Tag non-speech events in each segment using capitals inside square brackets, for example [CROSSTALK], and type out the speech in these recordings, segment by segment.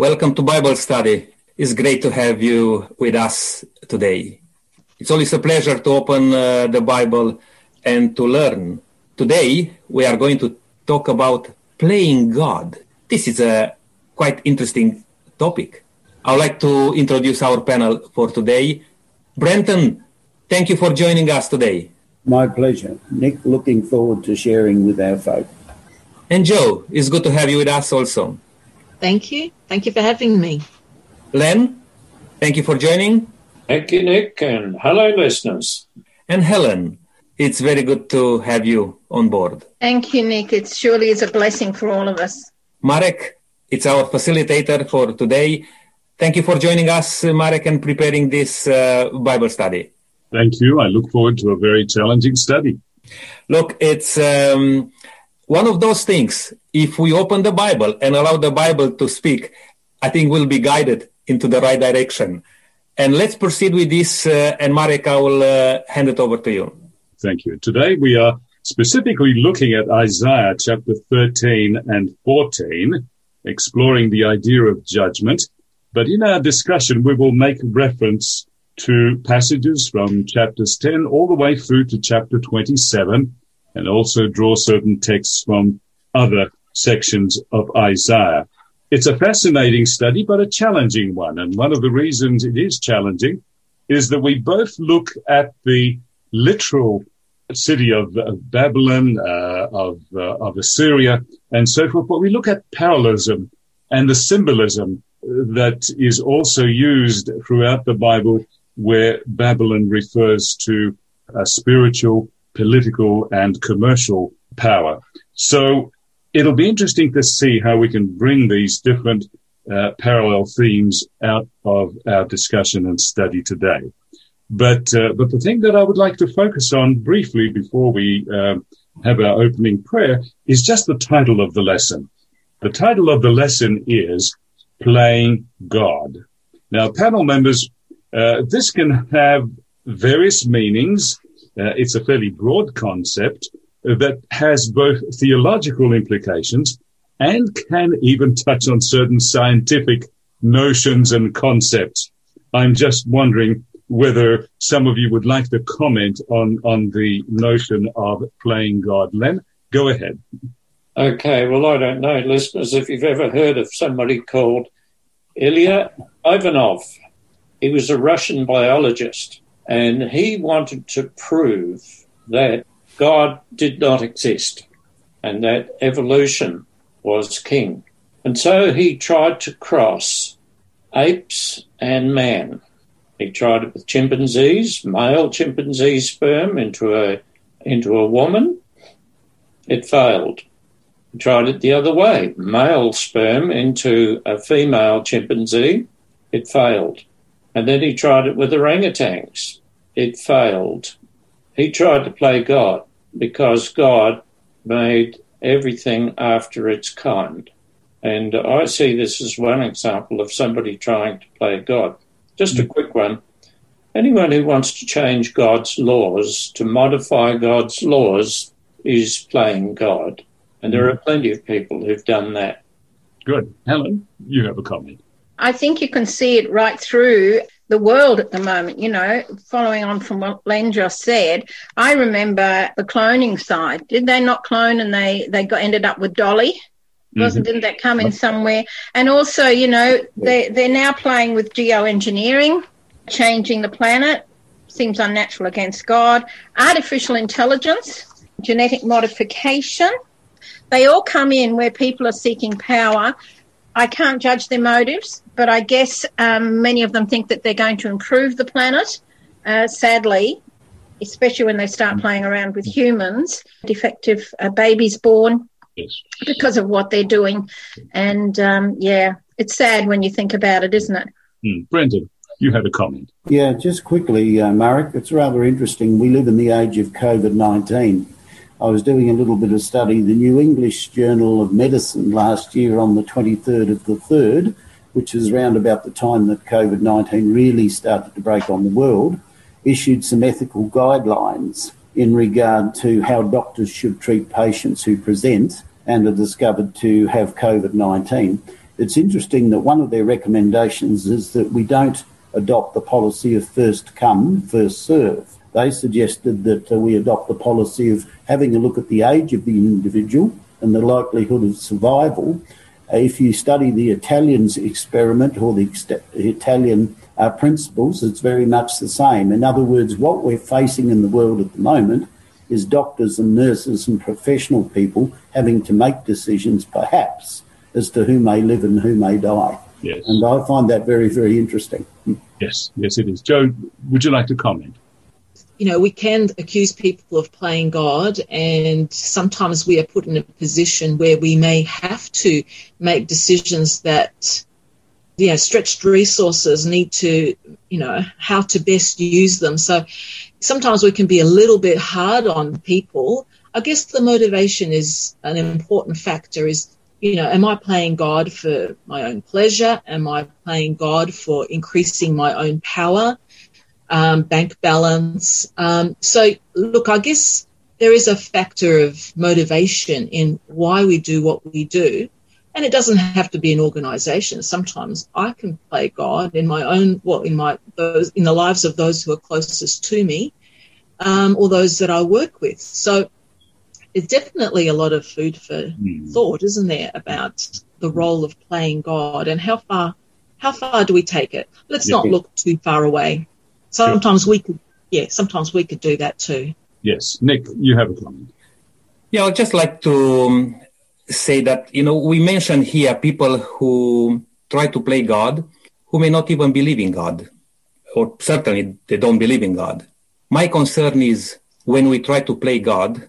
Welcome to Bible study. It's great to have you with us today. It's always a pleasure to open uh, the Bible and to learn. Today, we are going to talk about playing God. This is a quite interesting topic. I would like to introduce our panel for today. Brenton, thank you for joining us today. My pleasure. Nick, looking forward to sharing with our folk. And Joe, it's good to have you with us also. Thank you. Thank you for having me. Len, thank you for joining. Thank you, Nick, and hello, listeners. And Helen, it's very good to have you on board. Thank you, Nick. It surely is a blessing for all of us. Marek, it's our facilitator for today. Thank you for joining us, Marek, and preparing this uh, Bible study. Thank you. I look forward to a very challenging study. Look, it's um, one of those things, if we open the Bible and allow the Bible to speak, I think we'll be guided into the right direction. And let's proceed with this. Uh, and Marek, I will uh, hand it over to you. Thank you. Today we are specifically looking at Isaiah chapter 13 and 14, exploring the idea of judgment. But in our discussion, we will make reference to passages from chapters 10 all the way through to chapter 27 and also draw certain texts from other sections of Isaiah. It's a fascinating study, but a challenging one. And one of the reasons it is challenging is that we both look at the literal city of, of Babylon, uh, of, uh, of Assyria, and so forth, but we look at parallelism and the symbolism that is also used throughout the Bible where Babylon refers to a spiritual political and commercial power. So it'll be interesting to see how we can bring these different uh, parallel themes out of our discussion and study today. But uh, but the thing that I would like to focus on briefly before we uh, have our opening prayer is just the title of the lesson. The title of the lesson is playing God. Now, panel members, uh, this can have various meanings uh, it's a fairly broad concept that has both theological implications and can even touch on certain scientific notions and concepts. I'm just wondering whether some of you would like to comment on, on the notion of playing God. Len, go ahead. Okay, well, I don't know, listeners, if you've ever heard of somebody called Ilya Ivanov. He was a Russian biologist and he wanted to prove that God did not exist and that evolution was king. And so he tried to cross apes and man. He tried it with chimpanzees, male chimpanzee sperm into a into a woman. It failed. He tried it the other way, male sperm into a female chimpanzee. It failed. And then he tried it with orangutans it failed. He tried to play God because God made everything after its kind. And I see this as one example of somebody trying to play God. Just a quick one. Anyone who wants to change God's laws, to modify God's laws, is playing God. And there are mm-hmm. plenty of people who've done that. Good. Helen, you have a comment. I think you can see it right through the world at the moment, you know, following on from what Len just said, I remember the cloning side. Did they not clone and they, they got ended up with Dolly? Wasn't mm-hmm. didn't that come in somewhere? And also, you know, they they're now playing with geoengineering, changing the planet. Seems unnatural against God. Artificial intelligence, genetic modification. They all come in where people are seeking power I can't judge their motives, but I guess um, many of them think that they're going to improve the planet. Uh, sadly, especially when they start mm. playing around with humans, defective uh, babies born because of what they're doing. And um, yeah, it's sad when you think about it, isn't it? Mm. Brenton, you had a comment. Yeah, just quickly, uh, Marek, it's rather interesting. We live in the age of COVID 19 I was doing a little bit of study. The New English Journal of Medicine last year on the 23rd of the 3rd, which is around about the time that COVID 19 really started to break on the world, issued some ethical guidelines in regard to how doctors should treat patients who present and are discovered to have COVID 19. It's interesting that one of their recommendations is that we don't adopt the policy of first come, first serve. They suggested that uh, we adopt the policy of having a look at the age of the individual and the likelihood of survival. Uh, if you study the Italians experiment or the ex- Italian uh, principles, it's very much the same. In other words, what we're facing in the world at the moment is doctors and nurses and professional people having to make decisions, perhaps, as to who may live and who may die. Yes. And I find that very, very interesting. Yes, yes, it is. Joe, would you like to comment? You know, we can accuse people of playing God, and sometimes we are put in a position where we may have to make decisions that, you know, stretched resources need to, you know, how to best use them. So sometimes we can be a little bit hard on people. I guess the motivation is an important factor is you know, am I playing God for my own pleasure? Am I playing God for increasing my own power, um, bank balance? Um, so, look, I guess there is a factor of motivation in why we do what we do. And it doesn't have to be an organization. Sometimes I can play God in my own, well, in my, those, in the lives of those who are closest to me, um, or those that I work with. So there's definitely a lot of food for mm. thought, isn't there, about the role of playing God and how far how far do we take it? Let's yeah. not look too far away. Sometimes we could, yeah, sometimes we could do that too. Yes, Nick, you have a comment. Yeah, I'd just like to um, say that you know we mentioned here people who try to play God who may not even believe in God, or certainly they don't believe in God. My concern is when we try to play God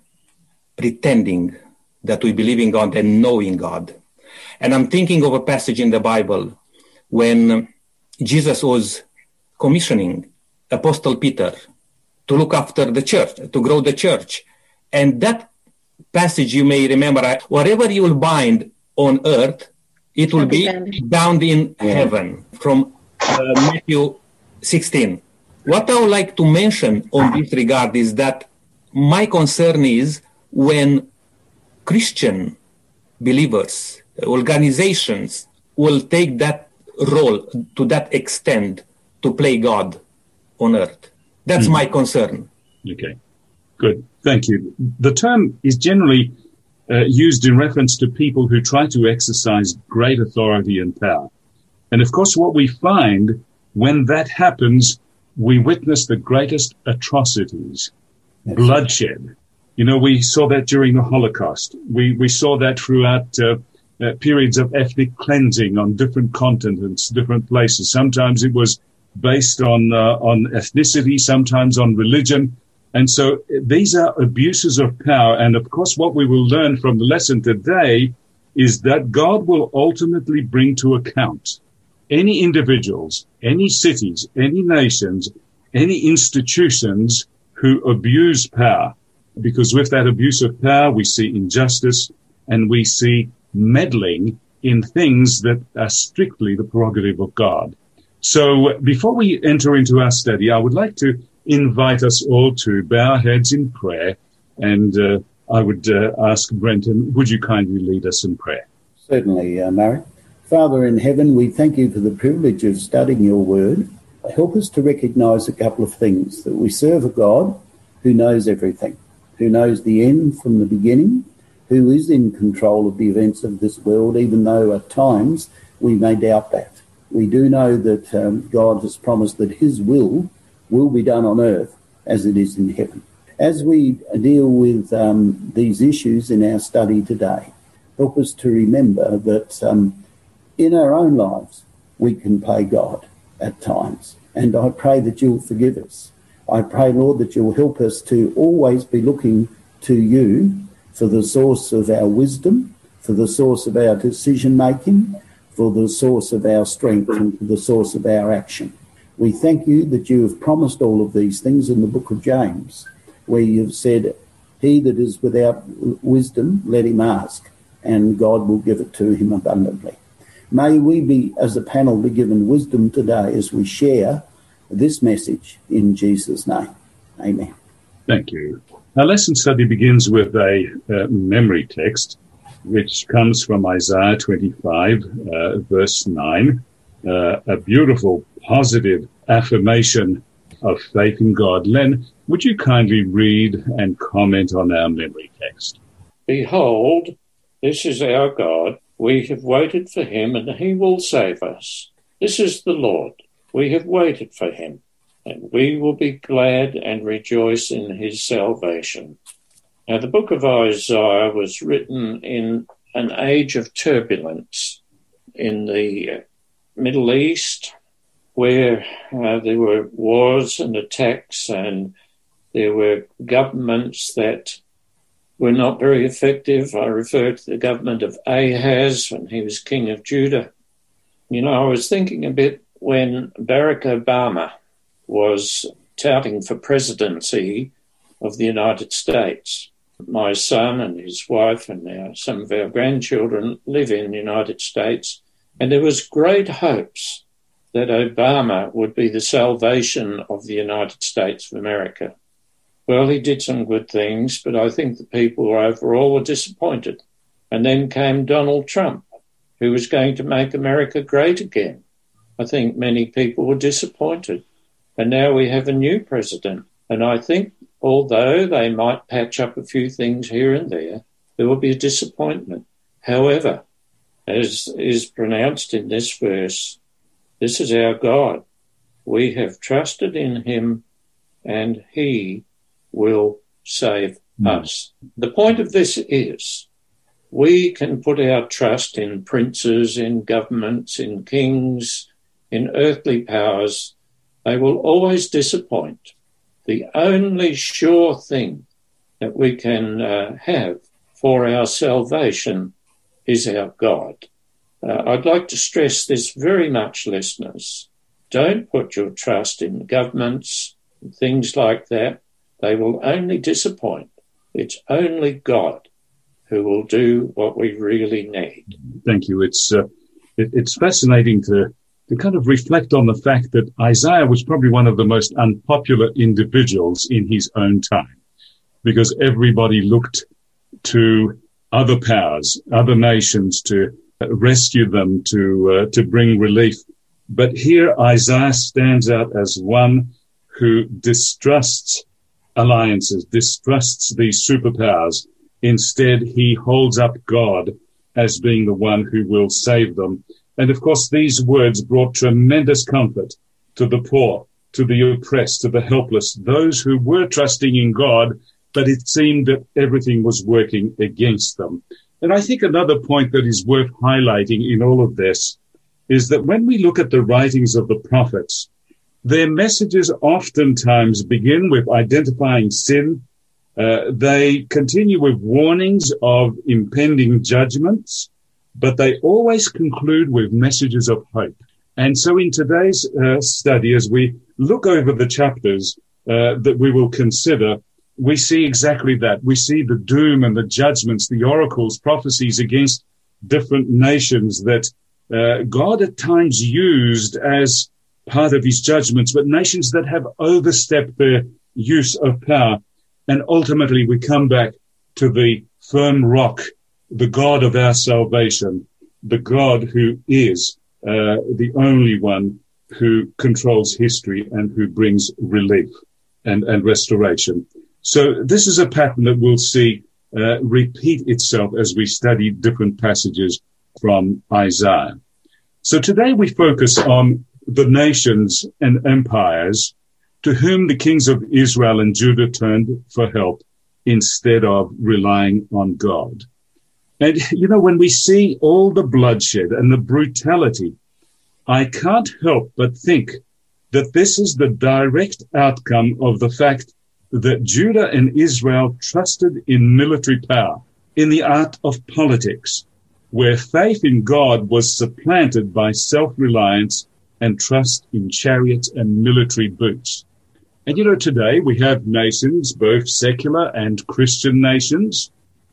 pretending that we believe in God and knowing God. And I'm thinking of a passage in the Bible when Jesus was commissioning Apostle Peter to look after the church, to grow the church. And that passage, you may remember, whatever you will bind on earth, it will be bound in heaven. From uh, Matthew 16. What I would like to mention on this regard is that my concern is when Christian believers, organizations will take that role to that extent to play God on earth. That's mm. my concern. Okay, good. Thank you. The term is generally uh, used in reference to people who try to exercise great authority and power. And of course, what we find when that happens, we witness the greatest atrocities, yes. bloodshed, you know, we saw that during the Holocaust. We, we saw that throughout uh, uh, periods of ethnic cleansing on different continents, different places. Sometimes it was based on, uh, on ethnicity, sometimes on religion. And so these are abuses of power. And of course, what we will learn from the lesson today is that God will ultimately bring to account any individuals, any cities, any nations, any institutions who abuse power because with that abuse of power, we see injustice and we see meddling in things that are strictly the prerogative of God. So before we enter into our study, I would like to invite us all to bow our heads in prayer. And uh, I would uh, ask Brenton, would you kindly lead us in prayer? Certainly, uh, Mary. Father in heaven, we thank you for the privilege of studying your word. Help us to recognize a couple of things that we serve a God who knows everything who knows the end from the beginning, who is in control of the events of this world, even though at times we may doubt that. We do know that um, God has promised that His will will be done on earth as it is in heaven. As we deal with um, these issues in our study today, help us to remember that um, in our own lives we can play God at times. And I pray that you'll forgive us I pray, Lord, that you'll help us to always be looking to you for the source of our wisdom, for the source of our decision making, for the source of our strength, and for the source of our action. We thank you that you have promised all of these things in the book of James, where you've said, He that is without wisdom, let him ask, and God will give it to him abundantly. May we be, as a panel, be given wisdom today as we share this message in Jesus' name. Amen. Thank you. Our lesson study begins with a uh, memory text. Which comes from Isaiah 25, uh, verse 9, uh, a beautiful positive affirmation of faith in God. Len, would you kindly read and comment on our memory text? Behold, this is our God. We have waited for him, and he will save us. This is the Lord. We have waited for him, and we will be glad and rejoice in his salvation. Now, the book of Isaiah was written in an age of turbulence in the Middle East, where uh, there were wars and attacks, and there were governments that were not very effective. I refer to the government of Ahaz when he was king of Judah. You know, I was thinking a bit when Barack Obama was touting for presidency of the United States. My son and his wife and now some of our grandchildren live in the United States, and there was great hopes that Obama would be the salvation of the United States of America. Well, he did some good things, but I think the people overall were disappointed. And then came Donald Trump, who was going to make America great again. I think many people were disappointed. And now we have a new president. And I think, although they might patch up a few things here and there, there will be a disappointment. However, as is pronounced in this verse, this is our God. We have trusted in him and he will save mm. us. The point of this is we can put our trust in princes, in governments, in kings, in earthly powers. They will always disappoint. The only sure thing that we can uh, have for our salvation is our God. Uh, I'd like to stress this very much, listeners. Don't put your trust in governments and things like that. They will only disappoint. It's only God who will do what we really need. Thank you. It's uh, it, it's fascinating to to kind of reflect on the fact that Isaiah was probably one of the most unpopular individuals in his own time, because everybody looked to other powers, other nations to rescue them, to uh, to bring relief. But here Isaiah stands out as one who distrusts alliances, distrusts these superpowers. Instead, he holds up God as being the one who will save them. And of course, these words brought tremendous comfort to the poor, to the oppressed, to the helpless, those who were trusting in God, but it seemed that everything was working against them. And I think another point that is worth highlighting in all of this is that when we look at the writings of the prophets, their messages oftentimes begin with identifying sin. Uh, they continue with warnings of impending judgments, but they always conclude with messages of hope. And so in today's uh, study, as we look over the chapters uh, that we will consider, we see exactly that. We see the doom and the judgments, the oracles, prophecies against different nations that uh, God at times used as part of his judgments, but nations that have overstepped their use of power. And ultimately we come back to the firm rock, the God of our salvation, the God who is uh, the only one who controls history and who brings relief and, and restoration. So this is a pattern that we'll see uh, repeat itself as we study different passages from Isaiah. So today we focus on the nations and empires to whom the kings of Israel and Judah turned for help instead of relying on God. And, [LAUGHS] you know, when we see all the bloodshed and the brutality, I can't help but think that this is the direct outcome of the fact that Judah and Israel trusted in military power, in the art of politics, where faith in God was supplanted by self-reliance and trust in chariots and military boots. And you know, today we have nations, both secular and Christian nations,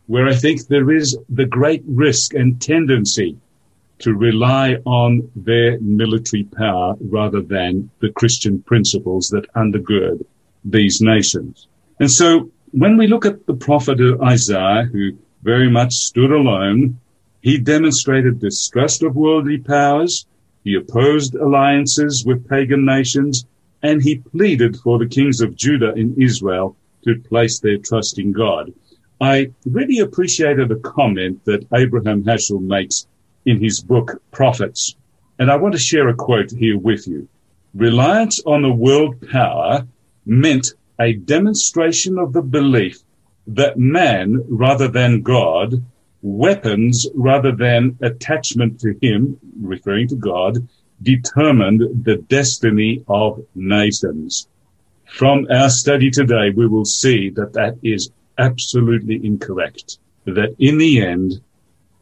where I think there is the great risk and tendency to rely on their military power rather than the Christian principles that undergird these nations. And so when we look at the prophet Isaiah, who very much stood alone. He demonstrated distrust of worldly powers. He opposed alliances with pagan nations and he pleaded for the kings of Judah and Israel to place their trust in God. I really appreciated a comment that Abraham Heschel makes in his book Prophets, and I want to share a quote here with you. Reliance on a world power meant a demonstration of the belief that man rather than God, weapons rather than attachment to him, referring to God, determined the destiny of nations. From our study today, we will see that that is absolutely incorrect. That in the end,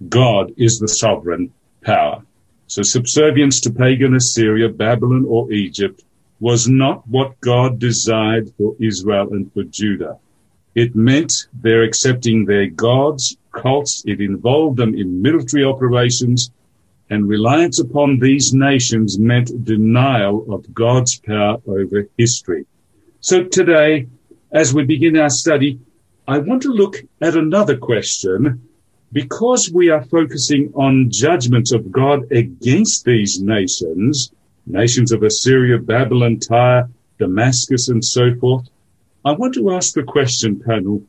God is the sovereign power. So subservience to pagan Assyria, Babylon, or Egypt was not what God desired for Israel and for Judah. It meant their accepting their gods, cults. It involved them in military operations and reliance upon these nations meant denial of God's power over history. So today, as we begin our study, I want to look at another question. Because we are focusing on judgments of God against these nations, nations of Assyria, Babylon, Tyre, Damascus, and so forth, I want to ask the question, panel,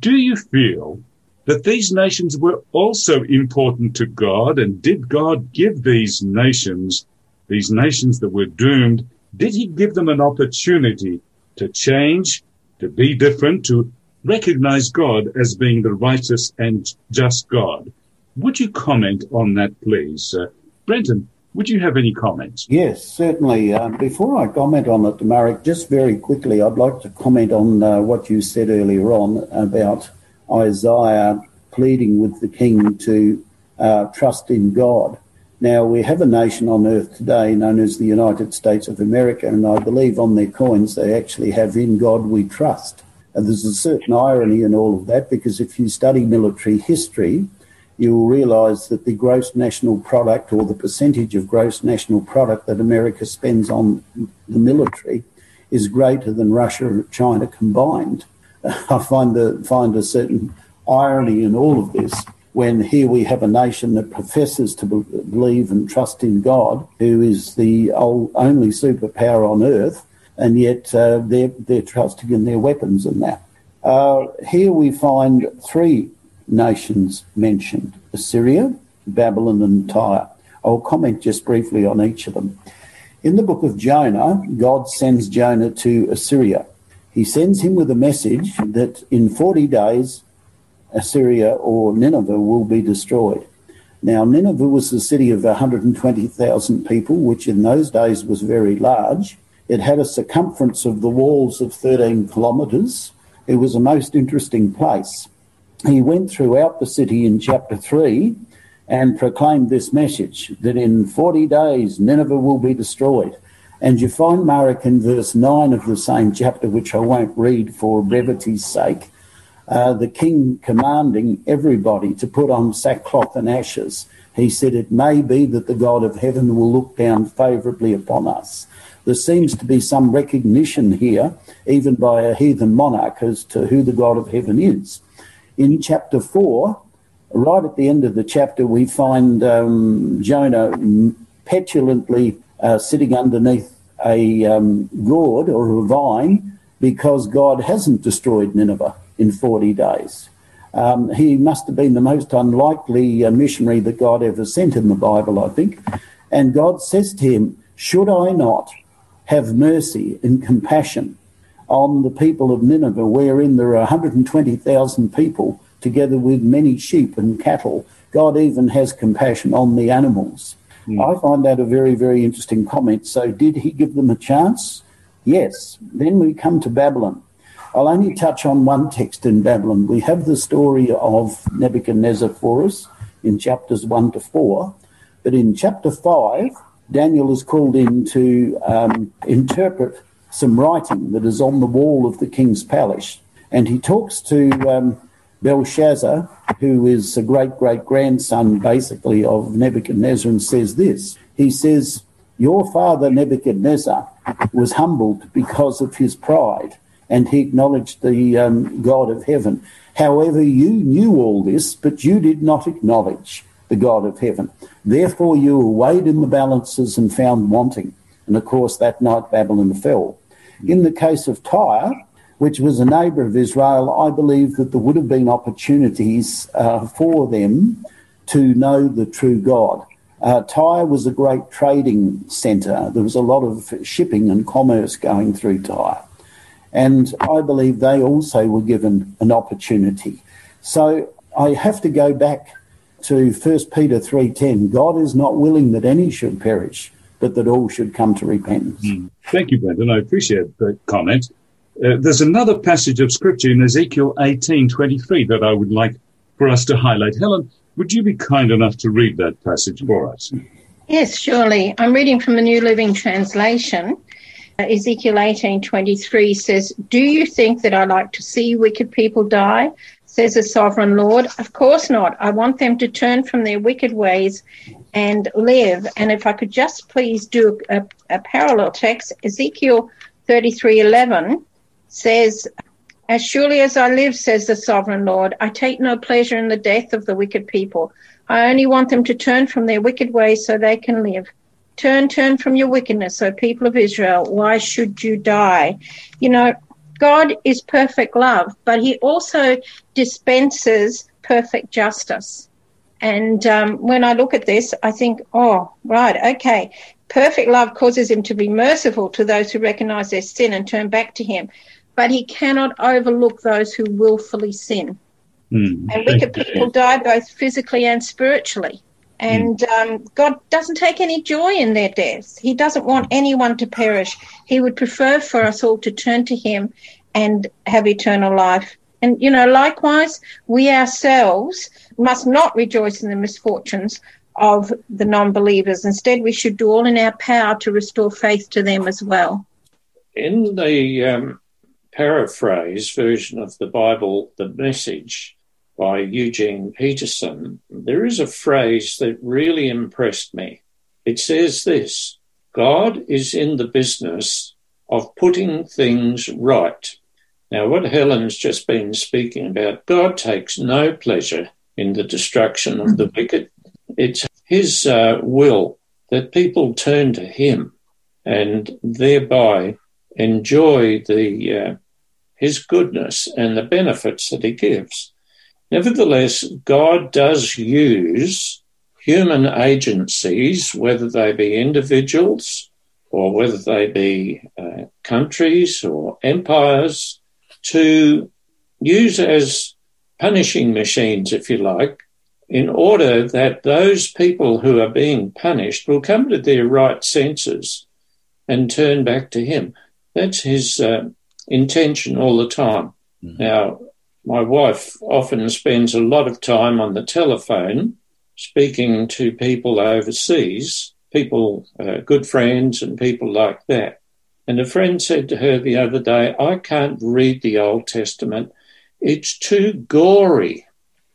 do you feel that these nations were also important to God. And did God give these nations, these nations that were doomed, did he give them an opportunity to change, to be different, to recognize God as being the righteous and just God? Would you comment on that, please? Uh, Brenton, would you have any comments? Yes, certainly. Uh, before I comment on it, Marek, just very quickly, I'd like to comment on uh, what you said earlier on about Isaiah pleading with the king to uh, trust in God. Now, we have a nation on earth today known as the United States of America, and I believe on their coins they actually have In God We Trust. And there's a certain irony in all of that because if you study military history, you will realise that the gross national product or the percentage of gross national product that America spends on the military is greater than Russia and China combined. [LAUGHS] I find the find a certain irony in all of this when here we have a nation that professes to believe and trust in God, who is the only superpower on earth, and yet uh, they're, they're trusting in their weapons and that. Uh, here we find three nations mentioned Assyria, Babylon, and Tyre. I'll comment just briefly on each of them. In the book of Jonah, God sends Jonah to Assyria. He sends him with a message that in 40 days, Assyria or Nineveh will be destroyed. Now, Nineveh was a city of 120,000 people, which in those days was very large. It had a circumference of the walls of 13 kilometres. It was a most interesting place. He went throughout the city in chapter 3 and proclaimed this message that in 40 days Nineveh will be destroyed. And you find Marek in verse 9 of the same chapter, which I won't read for brevity's sake, uh, the king commanding everybody to put on sackcloth and ashes. He said, It may be that the God of heaven will look down favourably upon us. There seems to be some recognition here, even by a heathen monarch, as to who the God of heaven is. In chapter 4, right at the end of the chapter, we find um, Jonah petulantly uh, sitting underneath a um, gourd or a vine because God hasn't destroyed Nineveh in 40 days. Um, he must have been the most unlikely uh, missionary that God ever sent in the Bible, I think. And God says to him, Should I not have mercy and compassion on the people of Nineveh, wherein there are 120,000 people, together with many sheep and cattle? God even has compassion on the animals. Mm. I find that a very, very interesting comment. So, did he give them a chance? Yes. Then we come to Babylon. I'll only touch on one text in Babylon. We have the story of Nebuchadnezzar for us in chapters 1 to 4. But in chapter 5, Daniel is called in to um, interpret some writing that is on the wall of the king's palace. And he talks to um, Belshazzar, who is a great great grandson basically of Nebuchadnezzar, and says this. He says, Your father Nebuchadnezzar was humbled because of his pride, and he acknowledged the um, God of heaven. However, you knew all this, but you did not acknowledge the God of heaven. Therefore, you were weighed in the balances and found wanting. And of course, that night Babylon fell. In the case of Tyre, which was a neighbour of Israel, I believe that there would have been opportunities uh, for them to know the true God. Uh, Tyre was a great trading centre. There was a lot of shipping and commerce going through Tyre. And I believe they also were given an opportunity. So I have to go back to 1 Peter 3.10. God is not willing that any should perish, but that all should come to repentance. Mm. Thank you, Brenton. I appreciate the comment. Uh, there's another passage of scripture in Ezekiel 18:23 that I would like for us to highlight. Helen, would you be kind enough to read that passage for us? Yes, surely. I'm reading from the New Living Translation. Uh, Ezekiel 18:23 says, "Do you think that I like to see wicked people die?" Says the sovereign Lord. Of course not. I want them to turn from their wicked ways and live. And if I could just please do a, a parallel text, Ezekiel 33:11 says, As surely as I live, says the sovereign Lord, I take no pleasure in the death of the wicked people. I only want them to turn from their wicked ways so they can live. Turn, turn from your wickedness, O people of Israel. Why should you die? You know, God is perfect love, but he also dispenses perfect justice. And um, when I look at this, I think, oh, right, okay. Perfect love causes him to be merciful to those who recognize their sin and turn back to him but he cannot overlook those who willfully sin. Mm. And wicked people die both physically and spiritually. And mm. um, God doesn't take any joy in their deaths. He doesn't want anyone to perish. He would prefer for us all to turn to Him and have eternal life. And, you know, likewise, we ourselves must not rejoice in the misfortunes of the non believers. Instead, we should do all in our power to restore faith to them as well. In the um, paraphrase version of the Bible, The Message, by Eugene Peterson, there is a phrase that really impressed me. It says this God is in the business of putting things right. Now, what Helen's just been speaking about, God takes no pleasure in the destruction of the wicked. It's His uh, will that people turn to Him and thereby enjoy the uh, his goodness and the benefits that he gives. Nevertheless, God does use human agencies, whether they be individuals or whether they be uh, countries or empires, to use as punishing machines, if you like, in order that those people who are being punished will come to their right senses and turn back to Him. That's His uh, intention all the time. Mm. Now, my wife often spends a lot of time on the telephone speaking to people overseas, people, uh, good friends, and people like that. And a friend said to her the other day, I can't read the Old Testament. It's too gory.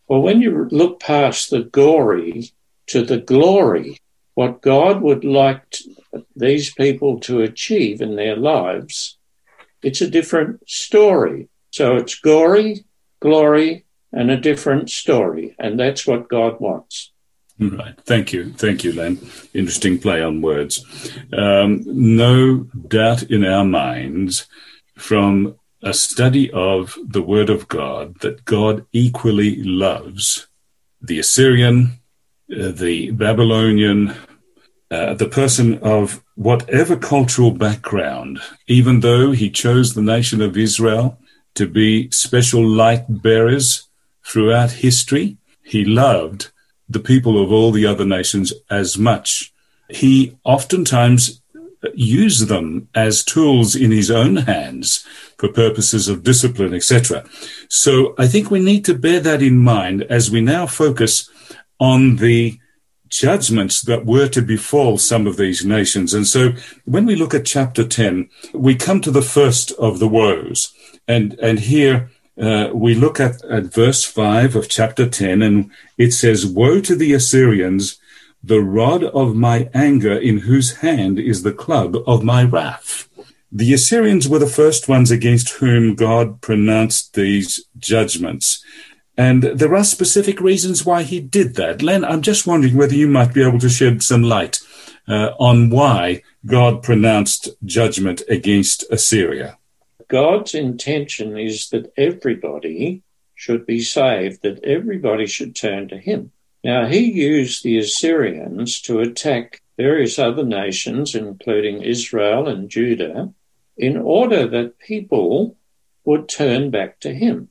Well, when you look past the gory to the glory, what God would like these people to achieve in their lives it's a different story. So it's gory, glory, and a different story. And that's what God wants. Right. Thank you. Thank you, Len. Interesting play on words. Um, no doubt in our minds from a study of the Word of God that God equally loves the Assyrian, uh, the Babylonian, uh, the person of whatever cultural background, even though he chose the nation of Israel to be special light bearers throughout history, he loved the people of all the other nations as much. He oftentimes used them as tools in his own hands for purposes of discipline, etc. So I think we need to bear that in mind as we now focus on the judgments that were to befall some of these nations. And so when we look at chapter 10, we come to the first of the woes. And, and here uh, we look at, at verse 5 of chapter 10, and it says, Woe to the Assyrians, the rod of my anger, in whose hand is the club of my wrath. the Assyrians were the first ones against whom God pronounced these judgments. And there are specific reasons why he did that. Len, I'm just wondering whether you might be able to shed some light uh, on why God pronounced judgment against Assyria. God's intention is that everybody should be saved, that everybody should turn to him. Now, he used the Assyrians to attack various other nations, including Israel and Judah, in order that people would turn back to him.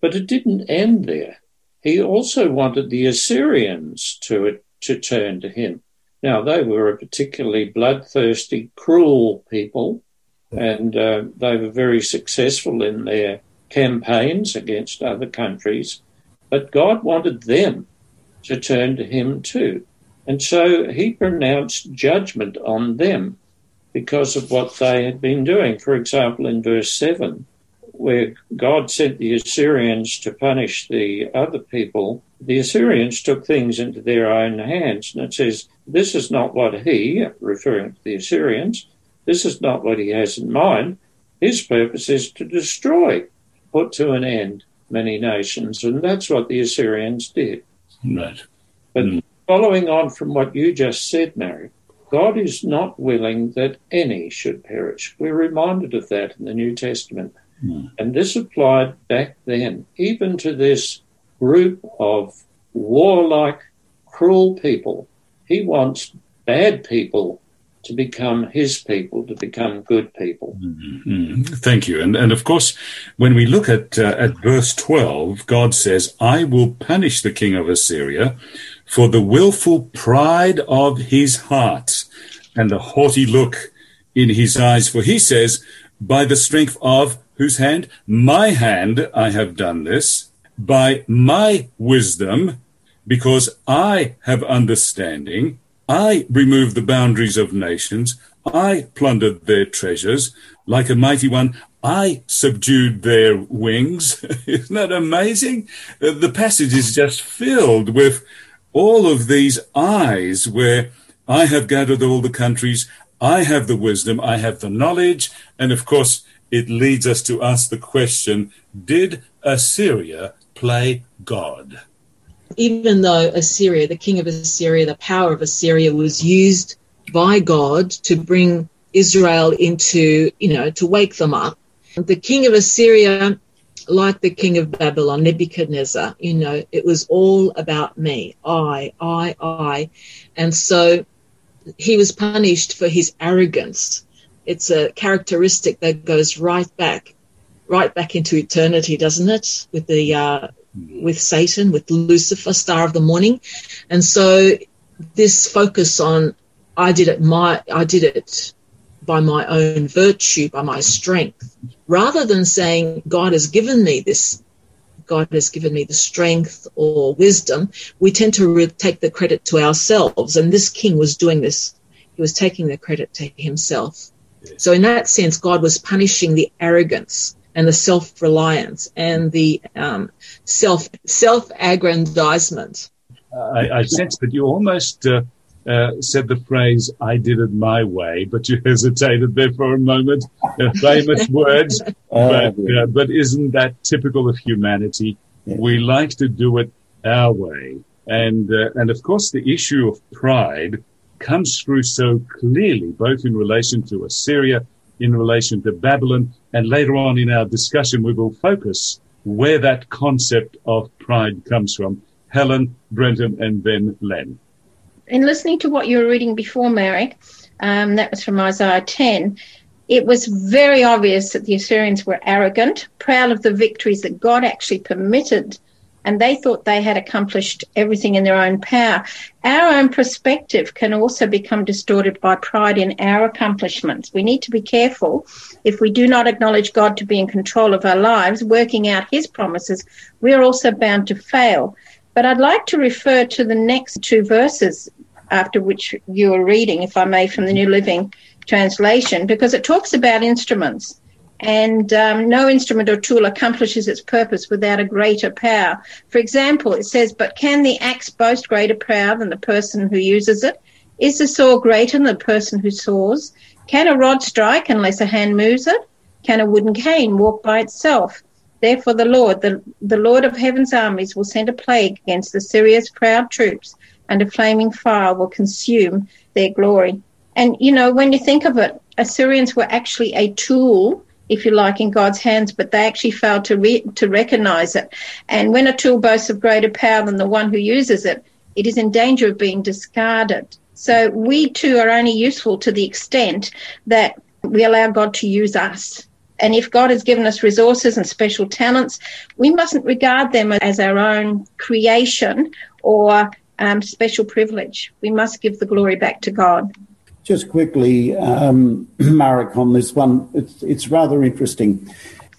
But it didn't end there. He also wanted the Assyrians to, to turn to him. Now, they were a particularly bloodthirsty, cruel people, and uh, they were very successful in their campaigns against other countries. But God wanted them to turn to him too. And so he pronounced judgment on them because of what they had been doing. For example, in verse 7, where God sent the Assyrians to punish the other people, the Assyrians took things into their own hands. And it says, This is not what he, referring to the Assyrians, this is not what he has in mind. His purpose is to destroy, put to an end many nations. And that's what the Assyrians did. Right. But mm. following on from what you just said, Mary, God is not willing that any should perish. We're reminded of that in the New Testament. Mm. And this applied back then, even to this group of warlike, cruel people. He wants bad people to become his people, to become good people. Mm-hmm. Thank you. And, and of course, when we look at, uh, at verse 12, God says, I will punish the king of Assyria for the wilful pride of his heart and the haughty look in his eyes. For he says, by the strength of whose hand? My hand I have done this, by my wisdom, because I have understanding I removed the boundaries of nations. I plundered their treasures. Like a mighty one, I subdued their wings. [LAUGHS] Isn't that amazing? Uh, the passage is just filled with all of these eyes where I have gathered all the countries. I have the wisdom. I have the knowledge. And of course, it leads us to ask the question, did Assyria play God? Even though Assyria, the king of Assyria, the power of Assyria was used by God to bring Israel into, you know, to wake them up. The king of Assyria, like the king of Babylon, Nebuchadnezzar, you know, it was all about me. I, I, I. And so he was punished for his arrogance. It's a characteristic that goes right back, right back into eternity, doesn't it? With the, uh, with Satan, with Lucifer, star of the morning. And so this focus on I did it my I did it by my own virtue, by my strength, rather than saying God has given me this God has given me the strength or wisdom, we tend to re- take the credit to ourselves. And this king was doing this. He was taking the credit to himself. So in that sense, God was punishing the arrogance and the self-reliance and the um, self self-aggrandizement. I, I sense that you almost uh, uh, said the phrase "I did it my way," but you hesitated there for a moment. Uh, famous [LAUGHS] words, but, uh, but isn't that typical of humanity? We like to do it our way, and uh, and of course the issue of pride comes through so clearly, both in relation to Assyria in relation to Babylon. And later on in our discussion, we will focus where that concept of pride comes from. Helen, Brenton, and then Len. In listening to what you were reading before, Mary, um, that was from Isaiah 10, it was very obvious that the Assyrians were arrogant, proud of the victories that God actually permitted and they thought they had accomplished everything in their own power. Our own perspective can also become distorted by pride in our accomplishments. We need to be careful. If we do not acknowledge God to be in control of our lives, working out his promises, we are also bound to fail. But I'd like to refer to the next two verses after which you are reading, if I may, from the New Living Translation, because it talks about instruments and um, no instrument or tool accomplishes its purpose without a greater power. For example, it says, But can the axe boast greater power than the person who uses it? Is the saw greater than the person who saws? Can a rod strike unless a hand moves it? Can a wooden cane walk by itself? Therefore, the Lord, the, the Lord of heaven's armies, will send a plague against the Assyria's proud troops, and a flaming fire will consume their glory. And, you know, when you think of it, Assyrians were actually a tool, if you like, in God's hands, but they actually fail to, re- to recognize it. And when a tool boasts of greater power than the one who uses it, it is in danger of being discarded. So we too are only useful to the extent that we allow God to use us. And if God has given us resources and special talents, we mustn't regard them as our own creation or um, special privilege. We must give the glory back to God. Just quickly, um, [CLEARS THROAT] Marek, on this one, it's, it's rather interesting.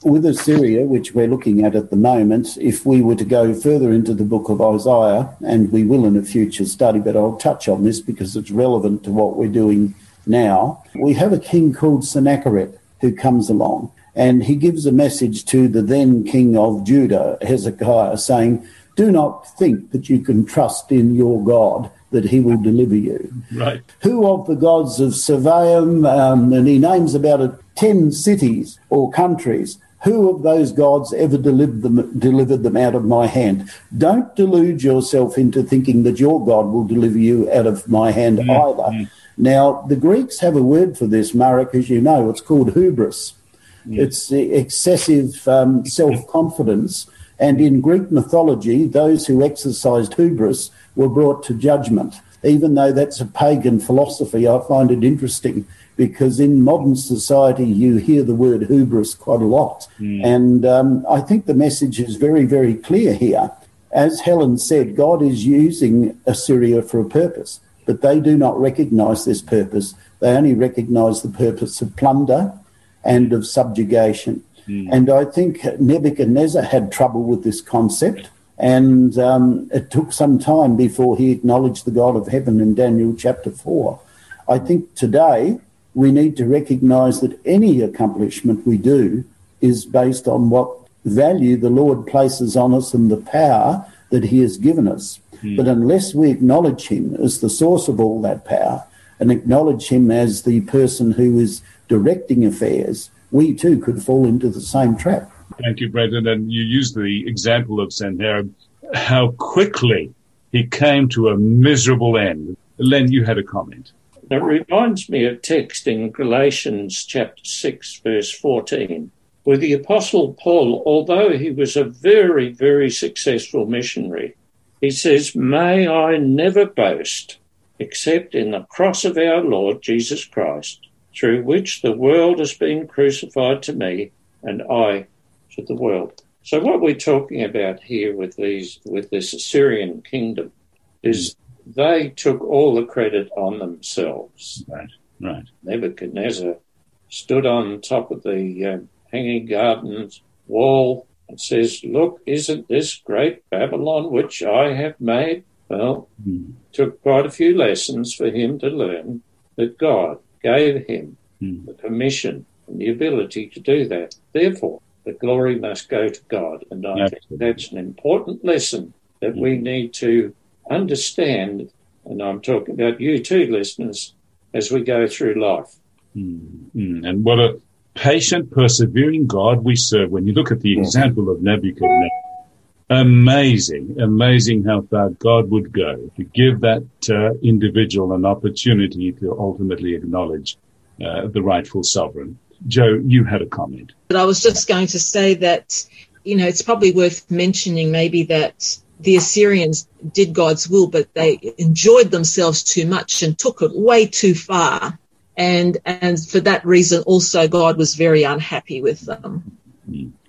With Assyria, which we're looking at at the moment, if we were to go further into the book of Isaiah, and we will in a future study, but I'll touch on this because it's relevant to what we're doing now, we have a king called Sennacherib who comes along and he gives a message to the then king of Judah, Hezekiah, saying, Do not think that you can trust in your God that he will deliver you. Right. Who of the gods of Sepharvaim, um, and he names about a, 10 cities or countries, who of those gods ever delivered them, delivered them out of my hand? Don't delude yourself into thinking that your God will deliver you out of my hand mm-hmm. either. Now, the Greeks have a word for this, Marek, as you know. It's called hubris. Yeah. It's excessive um, self confidence. And in Greek mythology, those who exercised hubris were brought to judgment. Even though that's a pagan philosophy, I find it interesting because in modern society you hear the word hubris quite a lot. Mm. And um, I think the message is very, very clear here. As Helen said, God is using Assyria for a purpose, but they do not recognize this purpose. They only recognize the purpose of plunder and of subjugation. Mm. And I think Nebuchadnezzar had trouble with this concept. And um, it took some time before he acknowledged the God of heaven in Daniel chapter 4. I think today we need to recognize that any accomplishment we do is based on what value the Lord places on us and the power that he has given us. Mm. But unless we acknowledge him as the source of all that power and acknowledge him as the person who is directing affairs, we too could fall into the same trap. Thank you, Brenton. And you used the example of Sennacherib, how quickly he came to a miserable end. Len, you had a comment. It reminds me of text in Galatians chapter 6, verse 14, where the Apostle Paul, although he was a very, very successful missionary, he says, May I never boast except in the cross of our Lord Jesus Christ, through which the world has been crucified to me and I to the world. So what we're talking about here with these with this Assyrian kingdom is they took all the credit on themselves. Right, right. Nebuchadnezzar stood on top of the uh, hanging gardens wall and says, "Look, isn't this great Babylon which I have made?" Well, mm. took quite a few lessons for him to learn that God gave him mm. the permission and the ability to do that. Therefore, the glory must go to God. And I think that's an important lesson that we hmm. need to understand. And I'm talking about you too, listeners, as we go through life. Mm. And what a patient, persevering God we serve. When you look at the example of Nebuchadnezzar, amazing, amazing how far God would go to give that uh, individual an opportunity to ultimately acknowledge uh, the rightful sovereign. Joe, you had a comment. But I was just going to say that, you know, it's probably worth mentioning maybe that the Assyrians did God's will, but they enjoyed themselves too much and took it way too far. And, and for that reason, also God was very unhappy with them.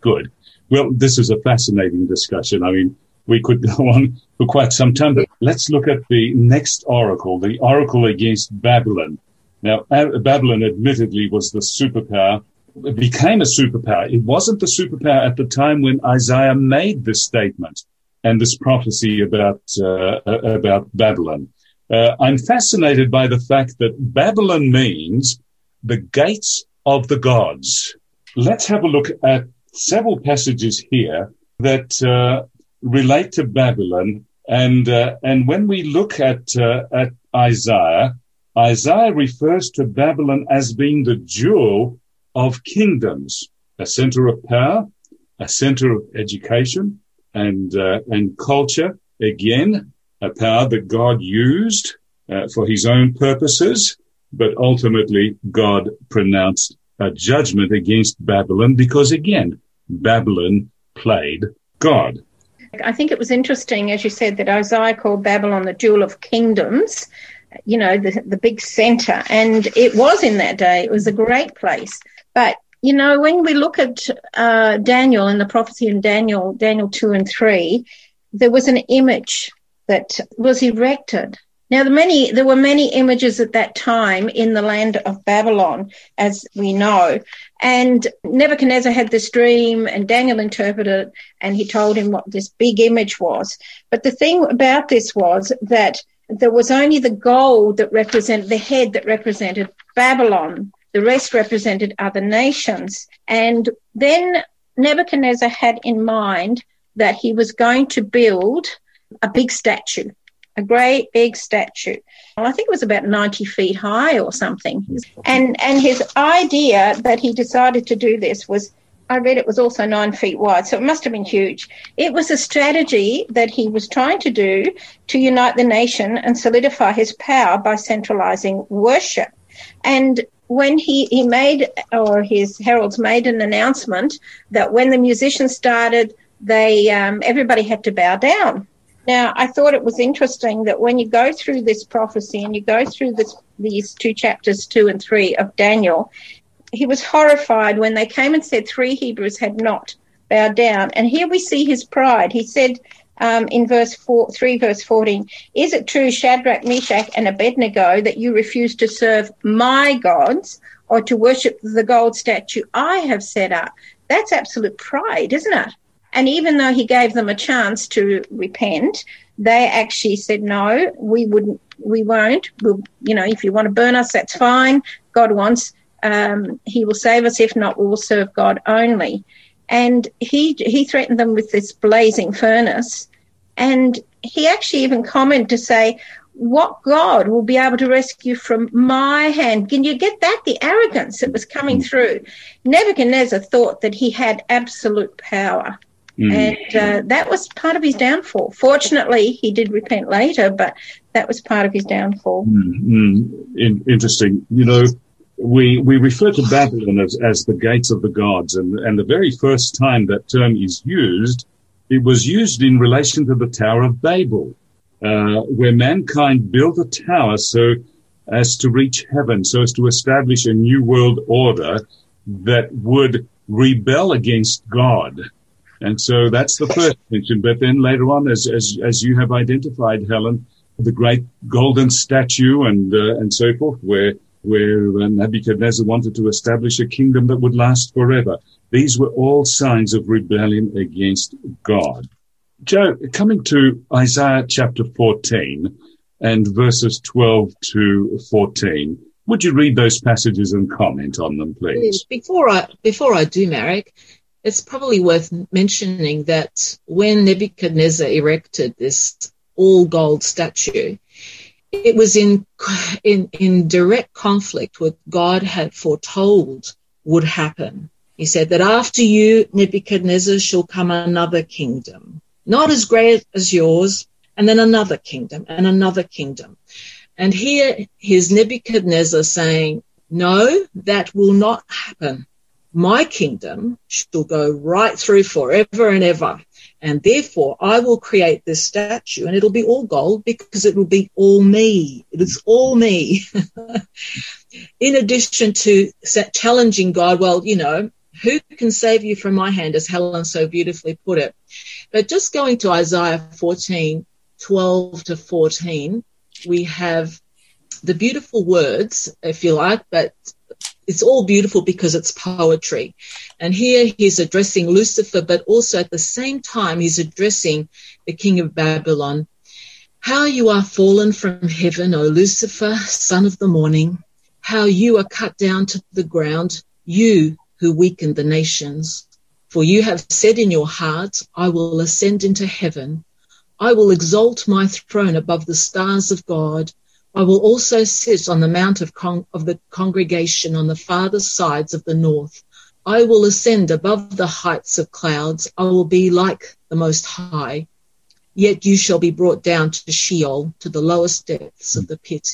Good. Well, this is a fascinating discussion. I mean, we could go [LAUGHS] on for quite some time, but let's look at the next oracle, the oracle against Babylon. Now, Babylon admittedly was the superpower, it became a superpower. It wasn't the superpower at the time when Isaiah made this statement and this prophecy about, uh, about Babylon. Uh, I'm fascinated by the fact that Babylon means the gates of the gods. Let's have a look at several passages here that uh, relate to Babylon. And uh, and when we look at uh, at Isaiah, Isaiah refers to Babylon as being the jewel of kingdoms, a center of power, a center of education and, uh, and culture. Again, a power that God used uh, for his own purposes, but ultimately God pronounced a judgment against Babylon because again, Babylon played God. I think it was interesting, as you said, that Isaiah called Babylon the jewel of kingdoms, you know, the, the big center. And it was in that day. It was a great place. But, you know, when we look at uh, Daniel and the prophecy in Daniel, Daniel 2 and 3, there was an image that was erected now, the many, there were many images at that time in the land of Babylon, as we know. And Nebuchadnezzar had this dream and Daniel interpreted it and he told him what this big image was. But the thing about this was that there was only the gold that represented the head that represented Babylon. The rest represented other nations. And then Nebuchadnezzar had in mind that he was going to build a big statue a great big statue. Well, I think it was about 90 feet high or something. And, and his idea that he decided to do this was, I read it was also nine feet wide, so it must have been huge. It was a strategy that he was trying to do to unite the nation and solidify his power by centralizing worship. And when he, he made, or his heralds made an announcement that when the musicians started, they, um, everybody had to bow down now, I thought it was interesting that when you go through this prophecy and you go through this, these two chapters, two and three of Daniel, he was horrified when they came and said three Hebrews had not bowed down. And here we see his pride. He said um, in verse four, 3, verse 14, Is it true, Shadrach, Meshach, and Abednego, that you refuse to serve my gods or to worship the gold statue I have set up? That's absolute pride, isn't it? And even though he gave them a chance to repent, they actually said, no, we wouldn't, we won't. We'll, you know, if you want to burn us, that's fine. God wants, um, he will save us. If not, we will serve God only. And he, he threatened them with this blazing furnace. And he actually even commented to say, what God will be able to rescue from my hand. Can you get that? The arrogance that was coming mm. through. Nebuchadnezzar thought that he had absolute power. Mm. And uh, that was part of his downfall. Fortunately, he did repent later, but that was part of his downfall. Mm, In, interesting. You know, we, we refer to Babylon as, as the gates of the gods, and, and the very first time that term is used, it was used in relation to the Tower of Babel, uh, where mankind built a tower so as to reach heaven, so as to establish a new world order that would rebel against God and so that's the first mention. But then later on, as, as, as you have identified, Helen, the great golden statue and, uh, and so forth, where, where uh, Nebuchadnezzar wanted to establish a kingdom that would last forever. These were all signs of rebellion against God. Joe, coming to Isaiah chapter 14 and verses 12 to 14, would you read those passages and comment on them, please? Before I, before I do, Marek, it's probably worth mentioning that when Nebuchadnezzar erected this all gold statue, it was in, in, in direct conflict with God had foretold would happen. He said that after you, Nebuchadnezzar, shall come another kingdom, not as great as yours, and then another kingdom and another kingdom. And here here's Nebuchadnezzar saying, no, that will not happen my kingdom shall go right through forever and ever. And therefore I will create this statue and it'll be all gold because it will be all me. It is all me. [LAUGHS] In addition to challenging God, well, you know, who can save you from my hand, as Helen so beautifully put it. But just going to Isaiah 14, 12 to 14, we have the beautiful words, if you like, but it's all beautiful because it's poetry. And here he's addressing Lucifer, but also at the same time, he's addressing the king of Babylon. How you are fallen from heaven, O Lucifer, son of the morning. How you are cut down to the ground, you who weaken the nations. For you have said in your heart, I will ascend into heaven. I will exalt my throne above the stars of God. I will also sit on the mount of, con- of the congregation on the farther sides of the north. I will ascend above the heights of clouds. I will be like the Most High. Yet you shall be brought down to Sheol, to the lowest depths of the pit.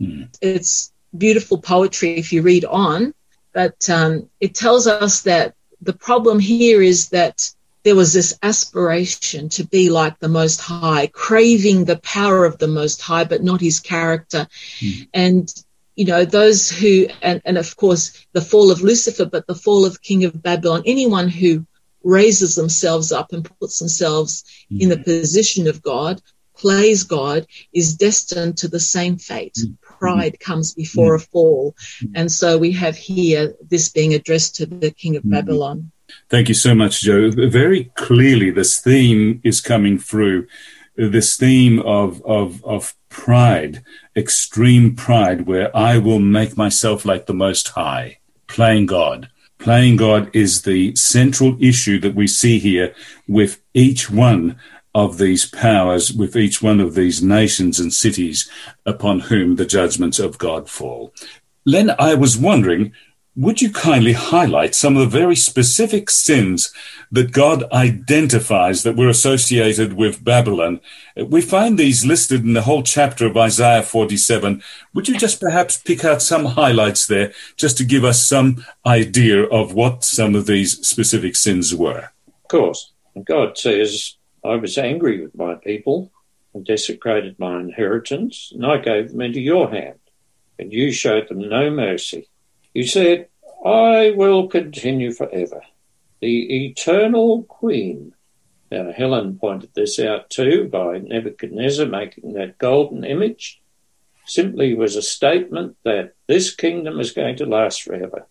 Mm-hmm. It's beautiful poetry if you read on, but um, it tells us that the problem here is that there was this aspiration to be like the Most High, craving the power of the Most High, but not his character. Mm. And, you know, those who, and, and of course, the fall of Lucifer, but the fall of King of Babylon, anyone who raises themselves up and puts themselves mm. in the position of God, plays God, is destined to the same fate. Mm. Pride comes before a fall. And so we have here this being addressed to the King of Babylon. Thank you so much, Joe. Very clearly, this theme is coming through. This theme of, of, of pride, extreme pride, where I will make myself like the Most High, playing God. Playing God is the central issue that we see here with each one of these powers, with each one of these nations and cities upon whom the judgments of God fall. Len, I was wondering, would you kindly highlight some of the very specific sins that God identifies that were associated with Babylon? We find these listed in the whole chapter of Isaiah 47. Would you just perhaps pick out some highlights there just to give us some idea of what some of these specific sins were? Of course. God says, I was angry with my people and desecrated my inheritance, and I gave them into your hand, and you showed them no mercy. You said, I will continue forever. The eternal queen. Now, Helen pointed this out too by Nebuchadnezzar making that golden image. Simply was a statement that this kingdom is going to last forever.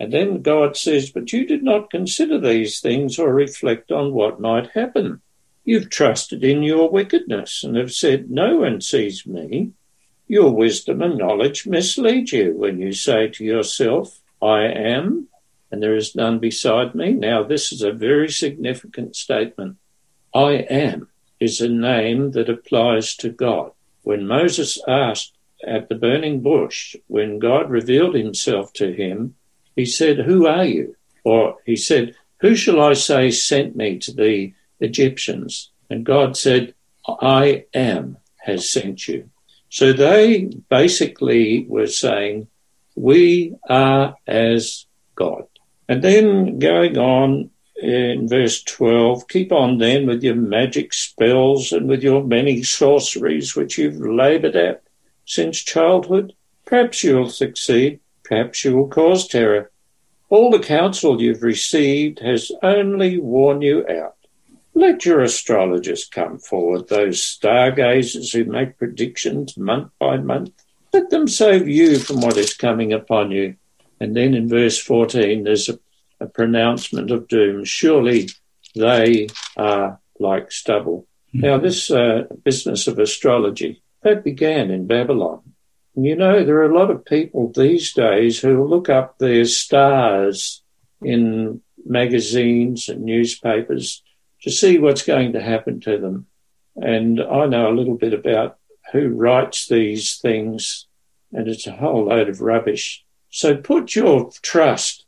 And then God says, But you did not consider these things or reflect on what might happen. You've trusted in your wickedness and have said, No one sees me. Your wisdom and knowledge mislead you when you say to yourself, I am, and there is none beside me. Now, this is a very significant statement. I am is a name that applies to God. When Moses asked at the burning bush, when God revealed himself to him, he said, Who are you? Or he said, Who shall I say sent me to the Egyptians? And God said, I am has sent you. So they basically were saying, we are as God. And then going on in verse 12, keep on then with your magic spells and with your many sorceries which you've labored at since childhood. Perhaps you'll succeed. Perhaps you will cause terror. All the counsel you've received has only worn you out. Let your astrologers come forward, those stargazers who make predictions month by month. Let them save you from what is coming upon you. And then in verse 14, there's a, a pronouncement of doom. Surely they are like stubble. Mm-hmm. Now, this uh, business of astrology, that began in Babylon. You know, there are a lot of people these days who look up their stars in magazines and newspapers to see what's going to happen to them. And I know a little bit about who writes these things, and it's a whole load of rubbish. So put your trust.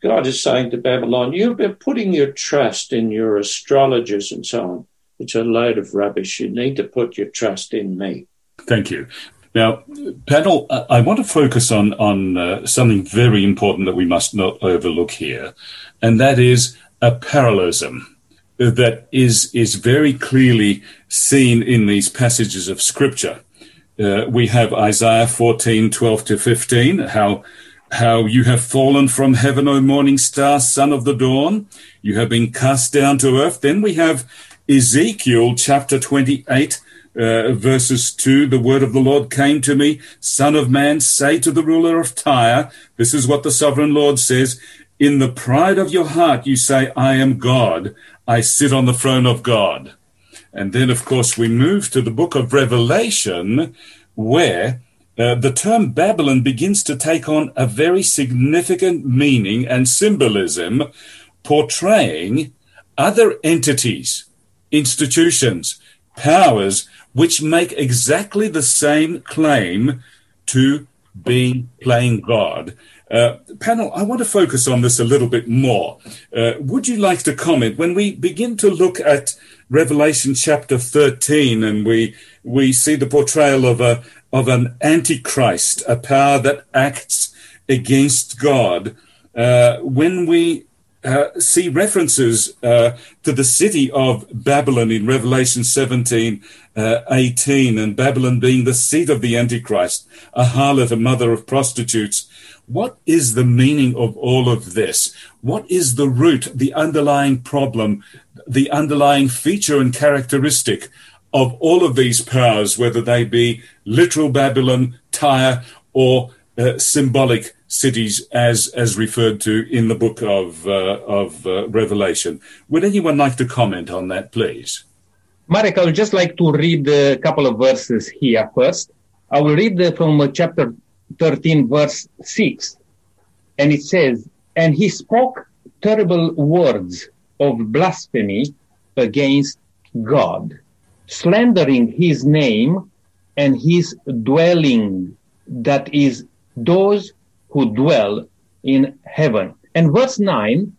God is saying to Babylon, you've been putting your trust in your astrologers and so on. It's a load of rubbish. You need to put your trust in me. Thank you. Now, panel, I want to focus on on uh, something very important that we must not overlook here, and that is a parallelism that is is very clearly seen in these passages of scripture. Uh, we have Isaiah 14, 12 to 15, how how you have fallen from heaven, O morning star, son of the dawn. You have been cast down to earth. Then we have Ezekiel chapter 28, uh, verses 2. The word of the Lord came to me, Son of man, say to the ruler of Tyre, this is what the sovereign Lord says, in the pride of your heart, you say, I am God. I sit on the throne of God. And then, of course, we move to the book of Revelation, where uh, the term Babylon begins to take on a very significant meaning and symbolism, portraying other entities, institutions, powers which make exactly the same claim to be playing God. Uh, panel, I want to focus on this a little bit more. Uh, would you like to comment when we begin to look at Revelation chapter 13 and we we see the portrayal of a of an antichrist, a power that acts against God? Uh, when we uh, see references uh, to the city of Babylon in Revelation 17, uh, 18, and Babylon being the seat of the Antichrist, a harlot, a mother of prostitutes. What is the meaning of all of this? What is the root, the underlying problem, the underlying feature and characteristic of all of these powers, whether they be literal Babylon, Tyre, or uh, symbolic cities as as referred to in the book of uh, of uh, Revelation. Would anyone like to comment on that, please? Marek, I would just like to read a couple of verses here first. I will read from chapter 13, verse 6. And it says, And he spoke terrible words of blasphemy against God, slandering his name and his dwelling, that is, those who dwell in heaven. And verse 9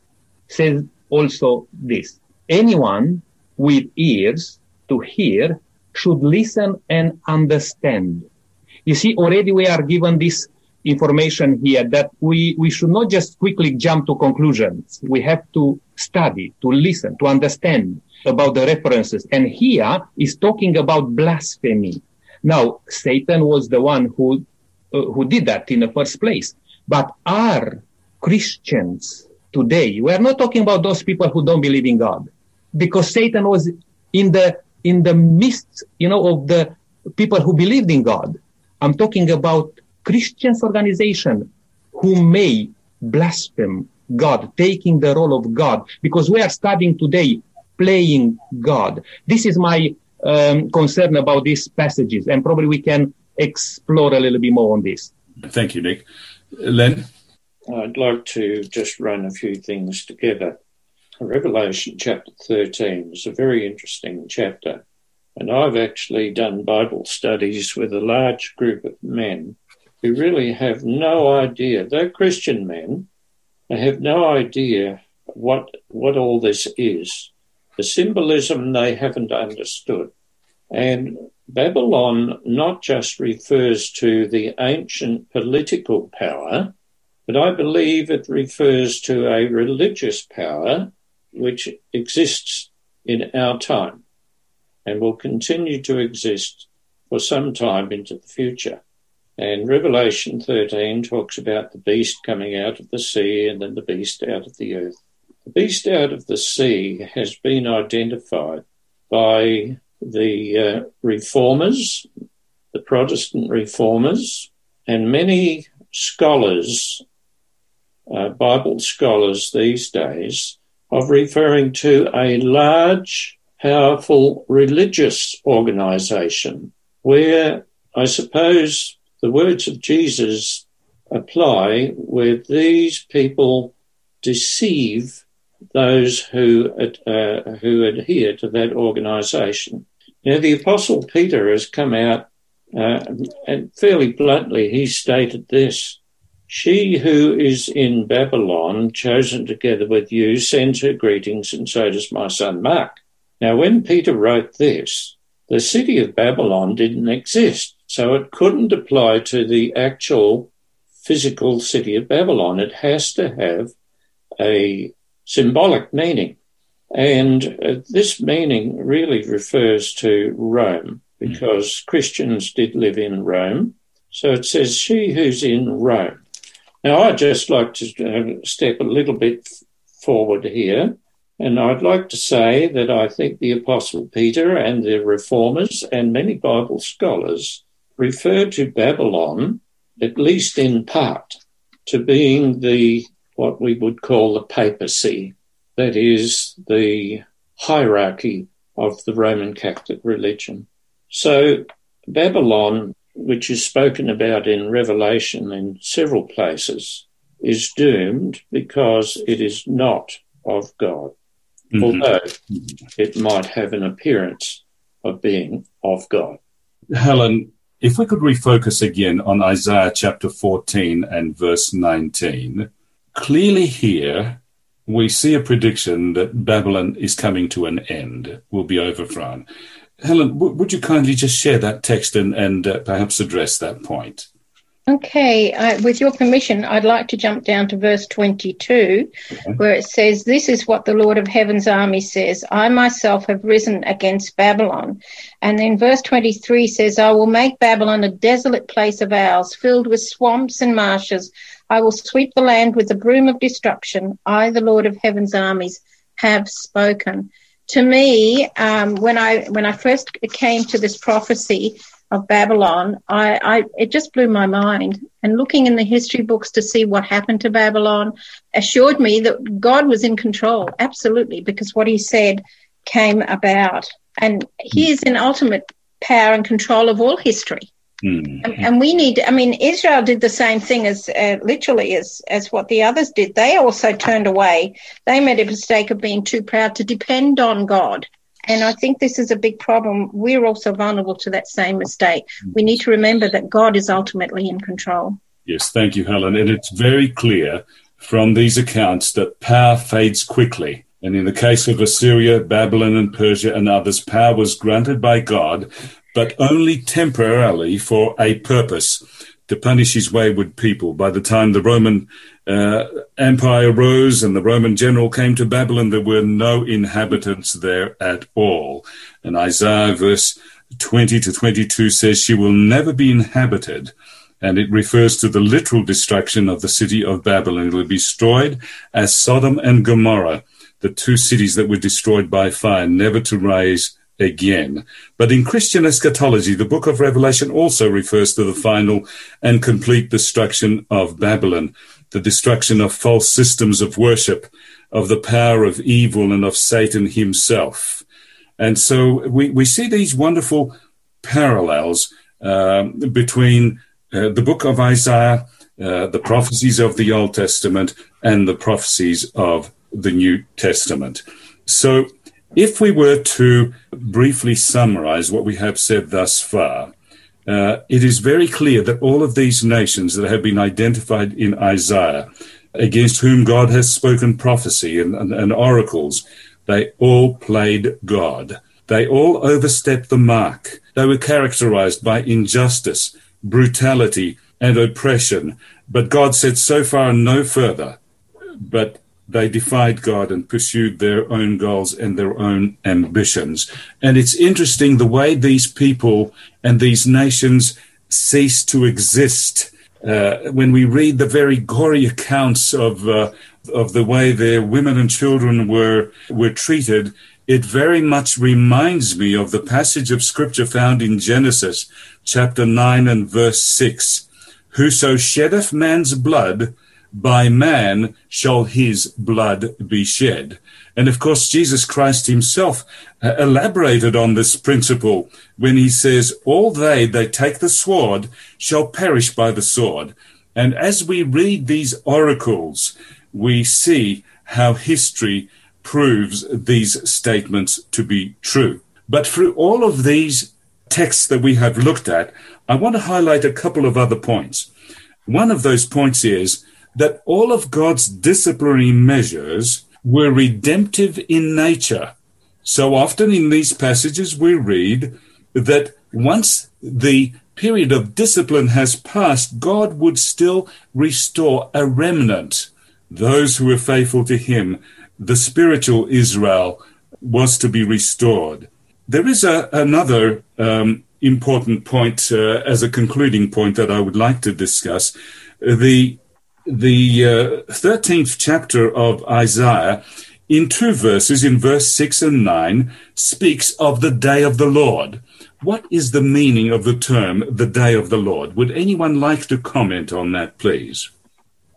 says also this anyone with ears to hear should listen and understand. You see, already we are given this information here that we, we should not just quickly jump to conclusions. We have to study, to listen, to understand about the references. And here is talking about blasphemy. Now, Satan was the one who, uh, who did that in the first place. But are Christians today, we are not talking about those people who don't believe in God because Satan was in the, in the midst, you know, of the people who believed in God. I'm talking about Christians organization who may blaspheme God, taking the role of God, because we are studying today playing God. This is my um, concern about these passages, and probably we can explore a little bit more on this. Thank you, Nick. Len? I'd like to just run a few things together. Revelation chapter 13 is a very interesting chapter. And I've actually done Bible studies with a large group of men who really have no idea. They're Christian men. They have no idea what, what all this is. The symbolism they haven't understood. And Babylon not just refers to the ancient political power, but I believe it refers to a religious power which exists in our time and will continue to exist for some time into the future. And Revelation 13 talks about the beast coming out of the sea and then the beast out of the earth. The beast out of the sea has been identified by the uh, reformers, the Protestant reformers, and many scholars, uh, Bible scholars these days, of referring to a large powerful religious organization where I suppose the words of Jesus apply where these people deceive those who uh, who adhere to that organization. Now, the Apostle Peter has come out uh, and fairly bluntly he stated this: "She who is in Babylon, chosen together with you, sends her greetings, and so does my son Mark." Now, when Peter wrote this, the city of Babylon didn't exist, so it couldn't apply to the actual physical city of Babylon. It has to have a symbolic meaning. And uh, this meaning really refers to Rome because Christians did live in Rome. So it says, She who's in Rome. Now, I'd just like to uh, step a little bit forward here and I'd like to say that I think the Apostle Peter and the reformers and many Bible scholars refer to Babylon, at least in part, to being the what we would call the papacy, that is the hierarchy of the Roman Catholic religion. So Babylon, which is spoken about in Revelation in several places, is doomed because it is not of God mm-hmm. although it might have an appearance of being of God. Helen, if we could refocus again on Isaiah chapter 14 and verse 19, clearly here we see a prediction that Babylon is coming to an end, will be overthrown. Helen, w- would you kindly just share that text and, and uh, perhaps address that point? Okay, uh, with your permission, I'd like to jump down to verse 22, okay. where it says, This is what the Lord of Heaven's army says I myself have risen against Babylon. And then verse 23 says, I will make Babylon a desolate place of ours, filled with swamps and marshes. I will sweep the land with the broom of destruction. I, the Lord of Heaven's armies, have spoken. To me, um, when I when I first came to this prophecy, of Babylon, I, I, it just blew my mind. And looking in the history books to see what happened to Babylon assured me that God was in control, absolutely, because what he said came about. And he is in ultimate power and control of all history. Mm. And, and, we need, I mean, Israel did the same thing as uh, literally as, as what the others did. They also turned away. They made a mistake of being too proud to depend on God. And I think this is a big problem. We're also vulnerable to that same mistake. We need to remember that God is ultimately in control. Yes, thank you, Helen. And it's very clear from these accounts that power fades quickly. And in the case of Assyria, Babylon, and Persia and others, power was granted by God, but only temporarily for a purpose to punish his wayward people. By the time the Roman uh, Empire rose and the Roman general came to Babylon, there were no inhabitants there at all. And Isaiah verse 20 to 22 says, She will never be inhabited. And it refers to the literal destruction of the city of Babylon. It will be destroyed as Sodom and Gomorrah, the two cities that were destroyed by fire, never to rise again. But in Christian eschatology, the book of Revelation also refers to the final and complete destruction of Babylon, the destruction of false systems of worship, of the power of evil and of Satan himself. And so we, we see these wonderful parallels uh, between uh, the book of Isaiah, uh, the prophecies of the Old Testament, and the prophecies of the New Testament. So if we were to briefly summarize what we have said thus far, uh, it is very clear that all of these nations that have been identified in Isaiah, against whom God has spoken prophecy and, and, and oracles, they all played God. They all overstepped the mark. They were characterized by injustice, brutality, and oppression. But God said so far no further. But they defied God and pursued their own goals and their own ambitions. And it's interesting the way these people and these nations cease to exist. Uh, when we read the very gory accounts of uh, of the way their women and children were were treated, it very much reminds me of the passage of scripture found in Genesis chapter nine and verse six. Whoso sheddeth man's blood, by man shall his blood be shed. And of course, Jesus Christ himself uh, elaborated on this principle when he says, All they that take the sword shall perish by the sword. And as we read these oracles, we see how history proves these statements to be true. But through all of these texts that we have looked at, I want to highlight a couple of other points. One of those points is that all of God's disciplinary measures were redemptive in nature. So often in these passages, we read that once the period of discipline has passed, God would still restore a remnant, those who were faithful to Him. The spiritual Israel was to be restored. There is a, another um, important point uh, as a concluding point that I would like to discuss. The the uh, 13th chapter of Isaiah, in two verses, in verse 6 and 9, speaks of the day of the Lord. What is the meaning of the term the day of the Lord? Would anyone like to comment on that, please?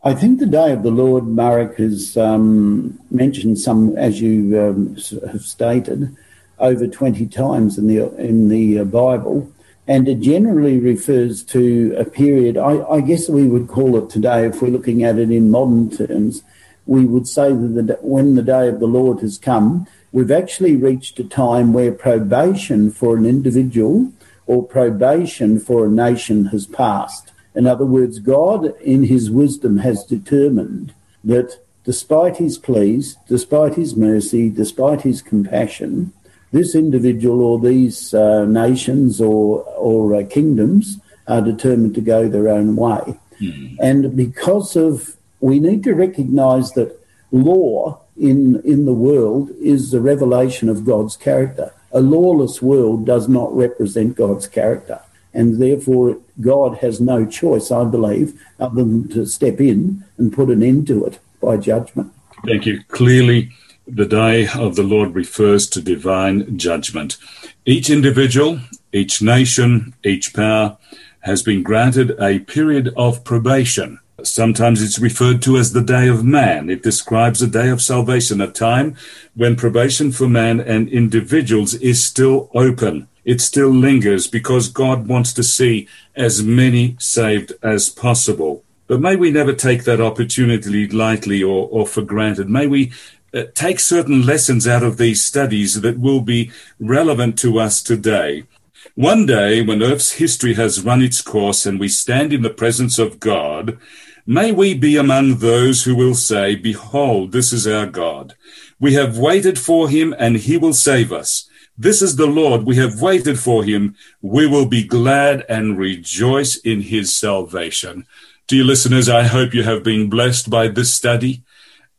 I think the day of the Lord, Marek has um, mentioned some, as you um, have stated, over 20 times in the, in the uh, Bible and it generally refers to a period, I, I, guess we would call it today, if we're looking at it in modern terms, we would say that the, when the day of the Lord has come, we've actually reached a time where probation for an individual or probation for a nation has passed. In other words, God, in his wisdom, has determined that despite his pleas, despite his mercy, despite his compassion, this individual or these uh, nations or, or uh, kingdoms are determined to go their own way. Mm. And because of, we need to recognize that law in, in the world is the revelation of God's character. A lawless world does not represent God's character. And therefore, God has no choice, I believe, other than to step in and put an end to it by judgment. Thank you. Clearly, the day of the Lord refers to divine judgment. Each individual, each nation, each power has been granted a period of probation. Sometimes it's referred to as the day of man. It describes a day of salvation, a time when probation for man and individuals is still open. It still lingers because God wants to see as many saved as possible. But may we never take that opportunity lightly or, or for granted. May we uh, take certain lessons out of these studies that will be relevant to us today. One day, when Earth's history has run its course and we stand in the presence of God, may we be among those who will say, Behold, this is our God. We have waited for him and he will save us. This is the Lord. We have waited for him. We will be glad and rejoice in his salvation. Dear listeners, I hope you have been blessed by this study.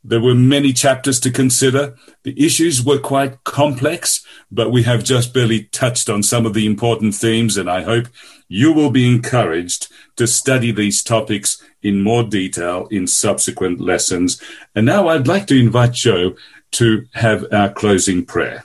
There were many chapters to consider. The issues were quite complex, but we have just barely touched on some of the important themes, and I hope you will be encouraged to study these topics in more detail in subsequent lessons. And now I'd like to invite Joe to have our closing prayer.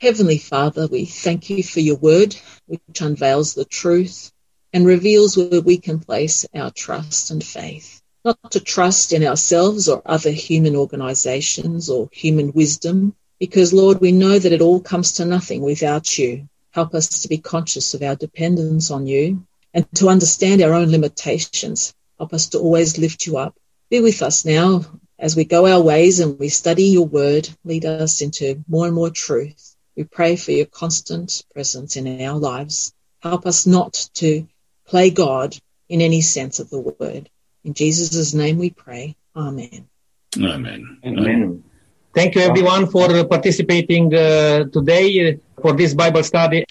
Heavenly Father, we thank you for your word, which unveils the truth and reveals where we can place our trust and faith not to trust in ourselves or other human organizations or human wisdom, because Lord, we know that it all comes to nothing without you. Help us to be conscious of our dependence on you and to understand our own limitations. Help us to always lift you up. Be with us now as we go our ways and we study your word. Lead us into more and more truth. We pray for your constant presence in our lives. Help us not to play God in any sense of the word. In Jesus' name we pray. Amen. Amen. Amen. Thank you everyone for participating uh, today for this Bible study.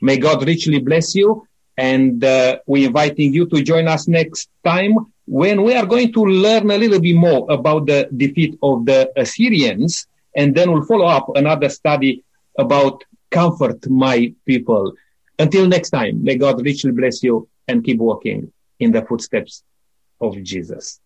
May God richly bless you. And uh, we're inviting you to join us next time when we are going to learn a little bit more about the defeat of the Assyrians. And then we'll follow up another study about comfort my people. Until next time, may God richly bless you and keep walking in the footsteps of Jesus.